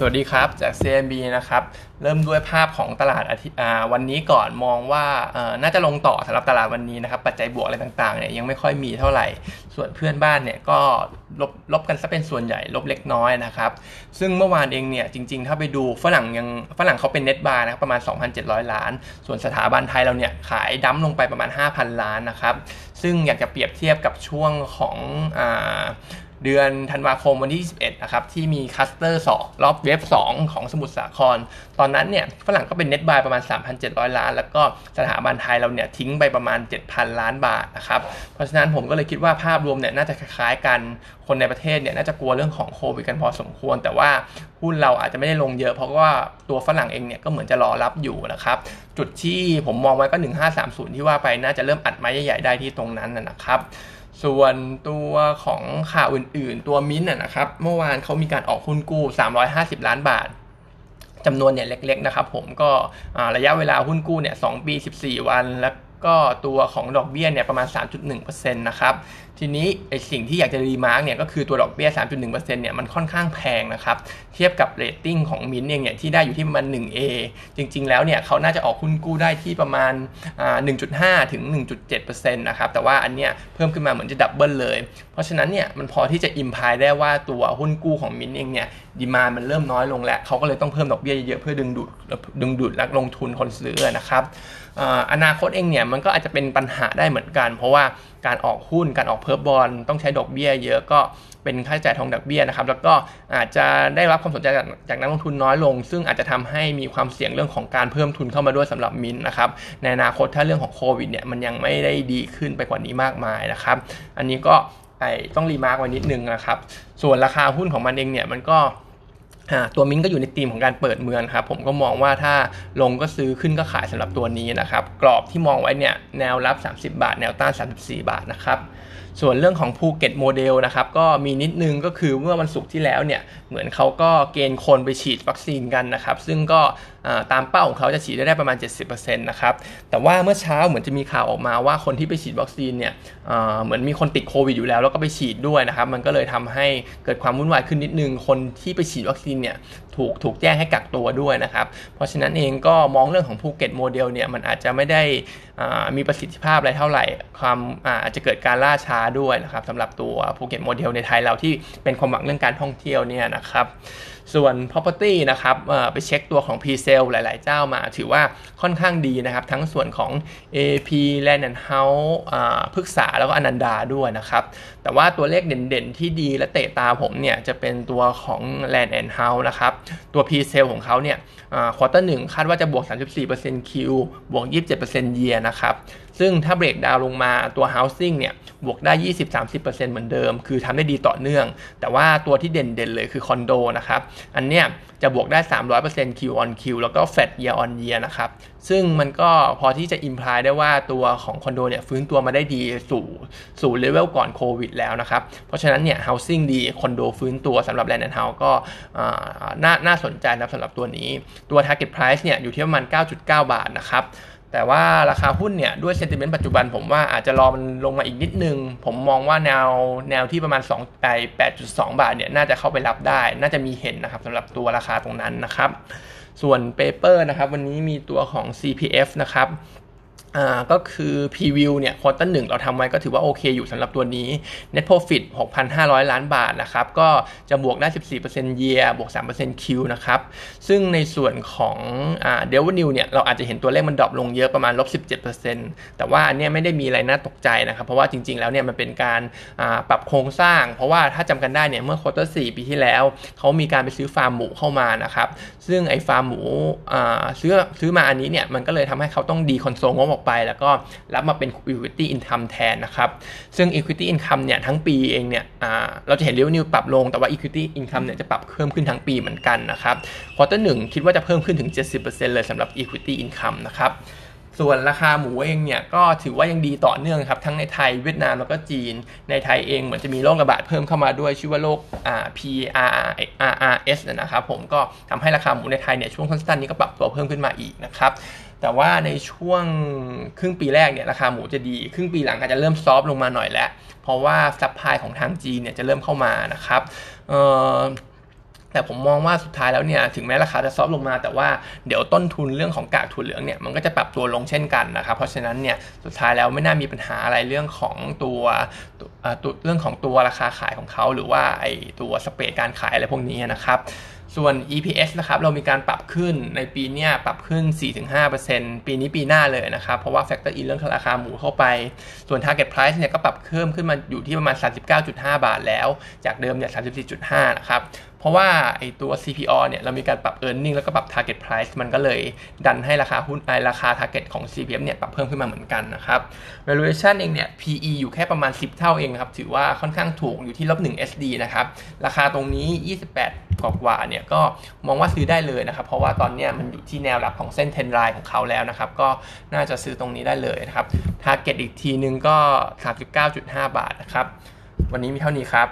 สวัสดีครับจาก CMB นะครับเริ่มด้วยภาพของตลาดวันนี้ก่อนมองว่าน่าจะลงต่อสำหรับตลาดวันนี้นะครับปัจจัยบวกอะไรต่างๆเนี่ยยังไม่ค่อยมีเท่าไหร่ ส่วนเพื่อนบ้านเนี่ยก็ลบลบกันซะเป็นส่วนใหญ่ลบเล็กน้อยนะครับซึ่งเมื่อวานเองเนี่ยจริงๆ ถ้าไปดูฝรั่งยังฝรั่งเขาเป็น net buy นะครับประมาณ 2,700 ล้าน ส่วนสถาบันไทยเราเนี่ยขาย dump ลงไปประมาณ 5,000 ล้านนะครับซึ่งอยากจะเปรียบเทียบกับช่วงของ เดือนธันวาคมวันที่ 21 นะครับ ที่มี cluster สองรอบ wave 2ของสมุทรสาคร ตอนนั้นเนี่ยฝรั่งก็เป็น net buy ประมาณ 3,700 ล้าน แล้วก็สถาบันไทยเราเนี่ยทิ้งไปประมาณ 7,000 ล้านบาทนะครับ เพราะฉะนั้นผมก็เลยคิดว่าภาพรวมเนี่ยน่าจะคล้ายๆกันคนในประเทศเนี่ยน่าจะกลัวเรื่องของโควิดกันพอสมควร แต่ว่าหุ้นเราอาจจะไม่ได้ลงเยอะ เพราะว่าตัวฝรั่งเองเนี่ยก็เหมือนจะรอรับอยู่นะครับจุดที่ผมมองไว้ก็ 1530 ที่ว่าไปน่าจะเริ่มอัดไม้ใหญ่ๆได้ที่ตรงนั้นนะครับ ส่วนตัวของข่าวอื่นๆ ตัวมิ้นท์นะครับ เมื่อวานเขามีการออกหุ้นกู้ 350 ล้านบาทจำนวนเนี่ยเล็กๆนะครับผมก็ระยะเวลาหุ้นกู้เนี่ย2ปี 14 วันและ ก็ตัวของดอกเบี้ยเนี่ยประมาณ 3.1%นะครับ ทีนี้ไอสิ่งที่อยากจะ remark เนี่ยก็คือตัวดอกเบี้ย 3.1%เนี่ยมันค่อนข้างแพงนะครับ เทียบกับเรตติ้งของมินเองเนี่ยที่ได้อยู่ที่ประมาณ 1A จริงๆ แล้วเนี่ยเขาน่าจะออกหุ้นกู้ได้ที่ประมาณ 1.5 ถึง 1.7%นะครับ แต่ว่าอันเนี้ยเพิ่มขึ้นมาเหมือนจะ double เลย เพราะฉะนั้นเนี่ยมันพอที่จะ imply ได้ว่าตัวหุ้นกู้ของมินเองเนี่ย demand มันเริ่มน้อยลงแล้วเขาก็เลยต้องเพิ่มดอกเบี้ยเยอะเพื่อดึงดูดดึงดูดนักลงทุนคนซื้อนะครับอนาคตเองเนี่ยมันก็อาจจะเป็นปัญหาได้เหมือนกัน เพราะว่าการออกหุ้นการออก perp bond ต้องใช้ดอกเบี้ย เยอะก็เป็นค่าใช้จ่ายของดอกเบี้ยนะครับ แล้วก็อาจจะได้รับความสนใจจากจากนักลงทุนน้อยลง ซึ่งอาจจะทำให้มีความเสี่ยงเรื่องของการเพิ่มทุนเข้ามาด้วยสำหรับมินนะครับในอนาคตถ้าเรื่องของโควิดเนี่ยมันยังไม่ได้ดีขึ้นไปกว่านี้มากมายนะครับ อันนี้ก็ต้อง remark ไว้นิดนึงนะครับ ส่วนราคาหุ้นของมันเองเนี่ยมันก็ ตัวมิ้นก็อยู่ในธีมของการเปิดเมืองครับผมก็มองว่าถ้าลงก็ซื้อขึ้นก็ขายสำหรับตัวนี้นะครับ กรอบที่มองไว้เนี่ยแนวรับ 30 บาท แนวต้าน 34 บาทนะครับส่วนเรื่องของภูเก็ตโมเดลนะครับก็มีนิดนึงก็คือเมื่อวันศุกร์ที่แล้วเนี่ยเหมือนเขาก็เกณฑ์คนไปฉีดวัคซีนกันนะครับ ซึ่งก็ตามเป้าของเขาจะฉีดได้ประมาณ 70%นะครับแต่ว่าเมื่อเช้าเหมือนจะมีข่าวออกมาว่าคนที่ไปฉีดวัคซีนเนี่ยเหมือนมีคนติดโควิดอยู่แล้วแล้วก็ไปฉีดด้วยนะครับ มันก็เลยทำให้เกิดความวุ่นวายขึ้นนิดนึง คนที่ไปฉีดวัคซีนเนี่ยถูกถูกแจ้งให้กักตัวด้วยนะครับ เพราะฉะนั้นเองก็มองเรื่องของภูเก็ตโมเดลเนี่ยมันอาจจะไม่ได้มีประสิทธิภาพอะไรเท่าไหร่ ความอาจจะเกิดการล่าช้าด้วยนะครับสำหรับตัวภูเก็ตโมเดลในไทยเราที่เป็นความหวังเรื่องการท่องเที่ยวเนี่ยนะครับส่วน property นะครับไปเช็คตัวของ pre-sale หลาย ๆ เจ้ามาถือว่าค่อนข้างดีนะครับ ทั้งส่วนของ AP Land and House พฤกษาแล้วก็อนันดาด้วยนะครับ แต่ว่าตัวเลขเด่น ๆ ที่ดีและเตะตาผมเนี่ย จะเป็นตัวของ Land and House นะครับ ตัว pre-sale ของเขาเนี่ยควอเตอร์หนึ่งคาดว่าจะบวก 34% Q บวก 27% year นะครับ ซึ่งถ้าเบรกดาวลงมาตัว housing เนี่ยบวกได้ 20-30%เหมือนเดิม คือทำได้ดีต่อเนื่อง แต่ว่าตัวที่เด่นๆเลยคือคอนโดนะครับ อันเนี้ยจะบวกได้ 300% Q on Q แล้วก็ flat year on year นะครับ ซึ่งมันก็พอที่จะอิมพลายได้ว่าตัวของคอนโดเนี่ยฟื้นตัวมาได้ดีสู่สู่เลเวลก่อนโควิดแล้วนะครับ เพราะฉะนั้นเนี่ย housing ดี คอนโดฟื้นตัวสำหรับ land and house ก็น่าน่าสนใจนะสำหรับตัวนี้ ตัว target price เนี่ยอยู่ที่ประมาณ 9.9 บาทนะครับ แต่ว่าราคาหุ้นเนี่ยด้วย sentiment ปัจจุบันผมว่าอาจจะรอมันลงมาอีกนิดนึง ผมมองว่าแนวแนวที่ประมาณ2ไป8.2 บาทเนี่ยน่าจะเข้าไปรับได้ น่าจะมีเห็นนะครับสำหรับตัวราคาตรงนั้นนะครับ ส่วน paper นะครับ วันนี้มีตัวของ CPF นะครับ อ่าก็คือ preview เนี่ย quarter หนึ่งเราทำไว้ก็ถือว่าโอเคอยู่สำหรับตัวนี้ net profit 6,500 ล้านบาทนะครับ ก็จะบวกได้ 14% year บวก 3% Q นะครับ ซึ่งในส่วนของอ่า revenue เนี่ยเราอาจจะเห็นตัวเลขมัน drop ลงเยอะประมาณลบ 17%แต่ว่าอันนี้ไม่ได้มีอะไรน่าตกใจนะครับ เพราะว่าจริง ๆ แล้วเนี่ยมันเป็นการอ่าปรับโครงสร้าง เพราะว่าถ้าจำกันได้เนี่ยเมื่อ quarter 4ปีที่แล้ว เขามีการไปซื้อฟาร์มหมูเข้ามานะครับซึ่งไอ้ฟาร์มหมูอ่าซื้อซื้อมาอันนี้เนี่ยมันก็เลยทำให้เขาต้อง deconsol งบออกไป แล้วก็รับมาเป็น equity income แทนนะครับ ซึ่ง equity income เนี่ยทั้งปีเองเนี่ยเราจะเห็น revenue ปรับลงแต่ว่า equity income เนี่ยจะปรับเพิ่มขึ้นทั้งปีเหมือนกันนะครับ quarter หนึ่งคิดว่าจะเพิ่มขึ้นถึง 70%เลยสำหรับ equity income นะครับส่วนราคาหมูเองเนี่ยก็ถือว่ายังดีต่อเนื่องครับทั้งในไทยเวียดนามแล้วก็จีน ในไทยเองเหมือนจะมีโรคระบาดเพิ่มเข้ามาด้วยชื่อว่าโรค PRRS นะครับผมก็ทำให้ราคาหมูในไทยเนี่ยช่วงสั้นๆนี้ก็ปรับตัวเพิ่มขึ้นมาอีกนะครับ แต่ว่าในช่วงครึ่งปีแรกเนี่ยราคาหมูจะดี ครึ่งปีหลังอาจจะเริ่มซอฟลงมาหน่อยแล้ว เพราะว่า supply ของทางจีนเนี่ยจะเริ่มเข้ามานะครับ แต่ผมมองว่าสุดท้ายแล้วเนี่ยถึงแม้ราคาจะ soft ลงมา แต่ว่าเดี๋ยวต้นทุนเรื่องของกากถั่วเหลืองเนี่ยมันก็จะปรับตัวลงเช่นกันนะครับ เพราะฉะนั้นเนี่ยสุดท้ายแล้วไม่น่ามีปัญหาอะไรเรื่องของตัวเรื่องของตัวราคาขายของเขา หรือว่าไอตัว spread การขายอะไรพวกนี้นะครับส่วน EPS นะครับเรามีการปรับขึ้นในปีนี้ปรับขึ้น 4-5%ปีนี้ปีหน้าเลยนะครับ เพราะว่า factor in เรื่องราคาหมูเข้าไป ส่วน Target Price เนี่ยก็ปรับเพิ่มขึ้นมาอยู่ที่ประมาณ 39.5 บาทแล้ว จากเดิมเนี่ย 34.5 นะครับ เพราะว่าไอตัว CPO เนี่ยเรามีการปรับ e a r n i n g แล้วก็ปรับ target price มันก็เลยดันให้ราคาหุ้นไอราคา target ของ CPF เนี่ยปรับเพิ่มขึ้นมาเหมือนกันนะครับ valuation เองเนี่ย PE อยู่แค่ประมาณ 10 เท่าเองนะครับถือว่าค่อนข้างถูกอยู่ที่ลบ1 SD นะครับราคาตรงนี้ 28กว่าเนี่ยก็มองว่าซื้อได้เลยนะครับเพราะว่าตอนนี้มันอยู่ที่แนวรับของเส้นเทนไลน์ของเขาแล้วนะครับก็น่าจะซื้อตรงนี้ได้เลยนะครับ target อีกทีนึงก็ 39.5 บาทนะครับวันนี้มีเท่านี้ครับ